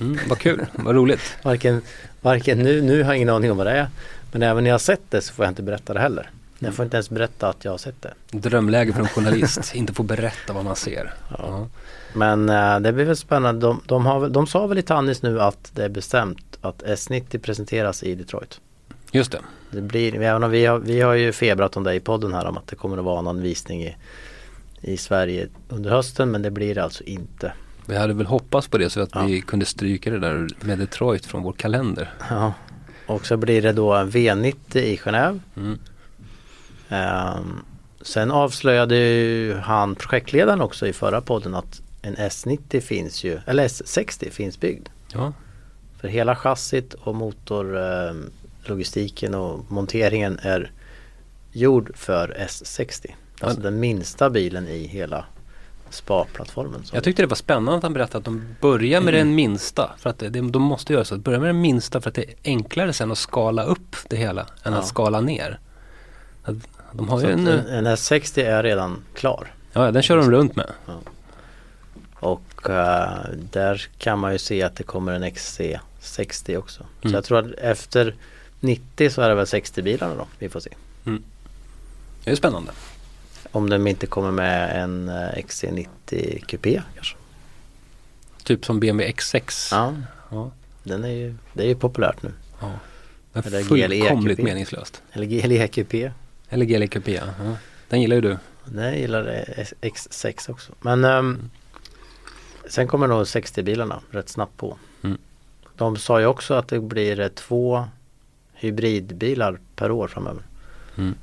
Mm, vad kul, vad roligt. Varken, varken nu, nu har jag ingen aning om vad det är. Men även när jag har sett det så får jag inte berätta det heller. Jag får inte ens berätta att jag har sett det. Drömläge för en journalist, inte få berätta vad man ser. Ja. Men eh, det blir väl spännande. De, de, har, de sa väl i Tannis nu att det är bestämt att S90 presenteras i Detroit. Just det. Det blir, även om vi har, vi har ju febrat om det i podden här om att det kommer att vara någon visning i, i Sverige under hösten men det blir det alltså inte. Vi hade väl hoppats på det så att Ja. vi kunde stryka det där med Detroit från vår kalender. Ja. Och så blir det då en V90 i Genève. Mm. Ehm, sen avslöjade ju han projektledaren också i förra podden att en S90 finns ju, eller S60 finns byggd. Ja. För hela chassit och motorlogistiken logistiken och monteringen är gjord för S60. Alltså Ja. den minsta bilen i hela spa-plattformen. Jag tyckte det var spännande att han berättade att de börjar med den minsta. För att det, de måste göra så. Börja med den minsta för att det är enklare sen att skala upp det hela än Ja. att skala ner. Att De har så ju att en, en, en S60 är redan klar. ja den kör de runt med. Och eh, där kan man ju se att det kommer en XC60 också. Så Mm. jag tror att efter 90 så är det väl 60-bilarna då vi får se. Det är spännande. Om de inte kommer med en eh, XC90 Coupé kanske. Typ som BMW X6. Ja, Ja. den är ju, det är ju populärt nu. ja. Eller är fullkomligt meningslöst. Eller GLE Coupé. Eller GLE Coupé, ja. ja. Den gillar ju du. Nej, jag gillar eh, X6 också. Men ehm, sen kommer nog 60-bilarna rätt snabbt på. Mm. De sa ju också att det blir eh, två hybridbilar per år framöver. Mm.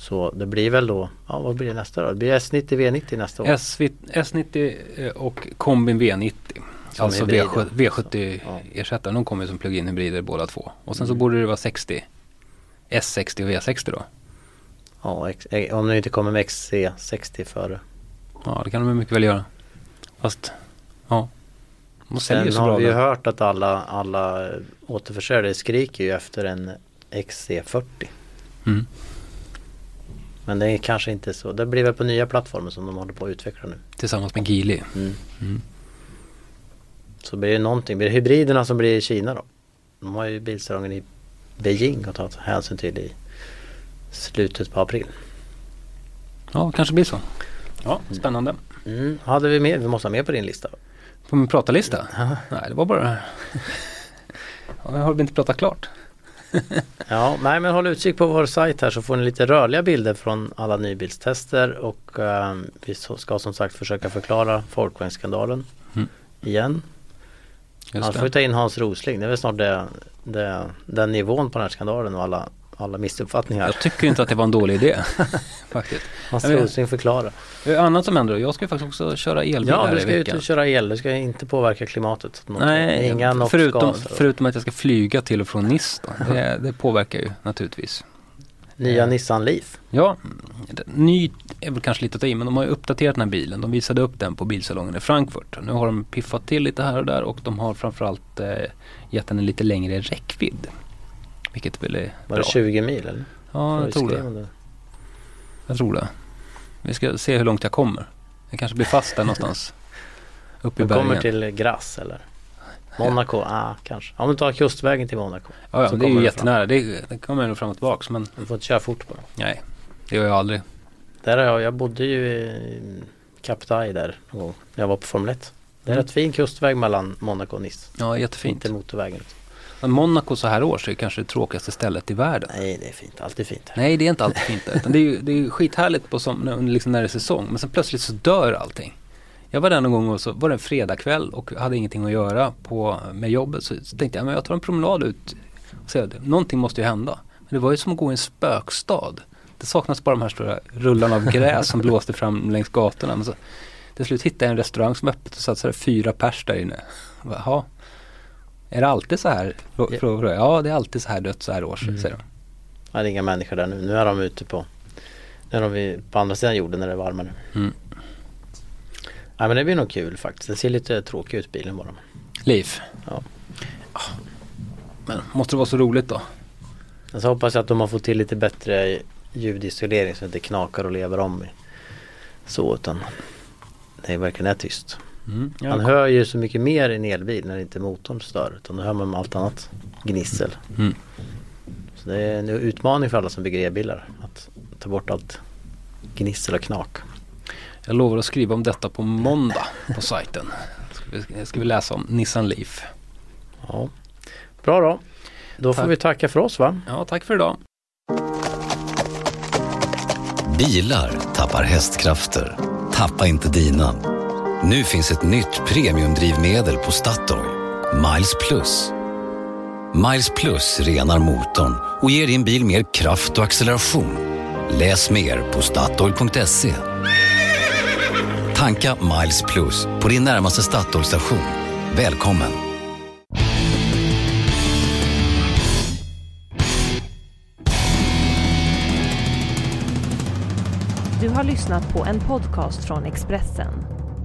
Så det blir väl då, ja vad blir det nästa då? Det blir S90 V90 nästa år. SV, S90 eh, och Kombin V90. Som alltså hybrider. V70, V70 Ja. de kommer som plug-in hybrider båda två. Och sen så Mm. borde det vara 60. S60 och V60 då. Ja, eh, om det inte kommer med XC60 före. Ja det kan de mycket väl göra. Fast, ja. De Sen har vi ju hört att alla, alla återförsäljare skriker ju efter en XC40. Mm. Men det är kanske inte så. Det blir väl på nya plattformar som de håller på att utveckla nu. Tillsammans med Geely. Mm. Mm. Så blir det någonting. Blir det hybriderna som blir i Kina då? De har ju bilsalongen i Beijing att ta hänsyn till i slutet på april. Ja, kanske blir så. Ja, spännande. Mm. Hade vi mer? Vi måste ha mer på din lista. På min pratarlista? Nej, det var bara... Ja, jag har inte pratat klart. Ja, nej men håll utkik på vår sajt här så får ni lite rörliga bilder från alla nybilstester och eh, vi ska som sagt försöka förklara folkvagnsskandalen Mm. igen. Just Annars får vi ta in Hans Rosling. Det är väl snart det, det, den nivån på den här skandalen och alla, alla missuppfattningar. Jag tycker inte att det var en dålig idé. Faktiskt. Vet. Rosling förklarar. Annat som händer. Jag ska ju faktiskt också köra elbil Ja, här du i ska ut veckan. och köra el. Det ska inte påverka klimatet. Nej, Inga förutom, förutom att jag ska flyga till och från då. det, det påverkar ju naturligtvis. Nya Nissan Leaf. Ja, ny är väl kanske lite att ta i men de har ju uppdaterat den här bilen. De visade upp den på bilsalongen i Frankfurt. Nu har de piffat till lite här och där och de har framförallt eh, gett den en lite längre räckvidd. Vilket väl är Var bra. det 20 mil eller? Ja, jag tror det. Jag tror det. Vi ska se hur långt jag kommer. Jag kanske blir fast där någonstans. Uppe i Du bergen. kommer till Grass eller? Monaco? Ah, kanske. Om du tar kustvägen till Monaco. ja, ja, det är ju du jättenära. Det, det kommer nog fram och tillbaks men Du får inte köra fort bara. nej. Det gör jag aldrig. Där har jag, jag bodde ju i Kaptai där någon gång. När jag var på Formel 1. Det är Mm. rätt fin kustväg mellan Monaco och Nice. Ja, jättefint. Inte motorvägen. Men Monaco så här års är kanske det tråkigaste stället i världen. Nej det är fint, alltid fint. Nej, det är inte alltid fint. Utan det är ju det är ju skithärligt på som, när- liksom när det är säsong. Men sen plötsligt så dör allting. Jag var där någon gång och så var det en fredagkväll och hade ingenting att göra på, med jobbet. Så, så tänkte jag, men jag tar en promenad ut. Och att någonting måste ju hända. Men det var ju som att gå i en spökstad. Det saknas bara de här stora rullarna av gräs som blåste fram längs gatorna. Men så, till slut hittade jag en restaurang som öppet och satt så fyra pers där inne. Jaha, är det alltid så här? Frå- Ja. Jag. Ja, det är alltid så här dött så här års, Mm. säger de. Ja, det är inga människor där nu. Nu är de ute på Nu är de på andra sidan jorden när det är varmare. Mm. Nej men det blir nog kul faktiskt. Det ser lite tråkig ut bilen bara. Liv. Ja. Ah. Men måste det vara så roligt då? Men så hoppas jag att de har fått till lite bättre ljudisolering så det inte knakar och lever om. i- Så utan det verkligen är tyst. Mm. Ja, Man hör ju så mycket mer i en elbil när inte motorn stör utan då hör man allt annat gnissel. Mm. Så det är en utmaning för alla som bygger elbilar att ta bort allt gnissel och knak. Jag lovar att skriva om detta på måndag på sajten. Ska vi, ska vi läsa om Nissan Leaf. Ja. Bra då. Då får Tack. vi tacka för oss va? Ja, tack för idag. Bilar tappar hästkrafter. Tappa inte dina. Nu finns ett nytt premiumdrivmedel på Statoil. Miles Plus. Miles Plus renar motorn och ger din bil mer kraft och acceleration. Läs mer på Statoil.se. Tanka Miles Plus på din närmaste Statoil-station. Välkommen! Du har lyssnat på en podcast från Expressen.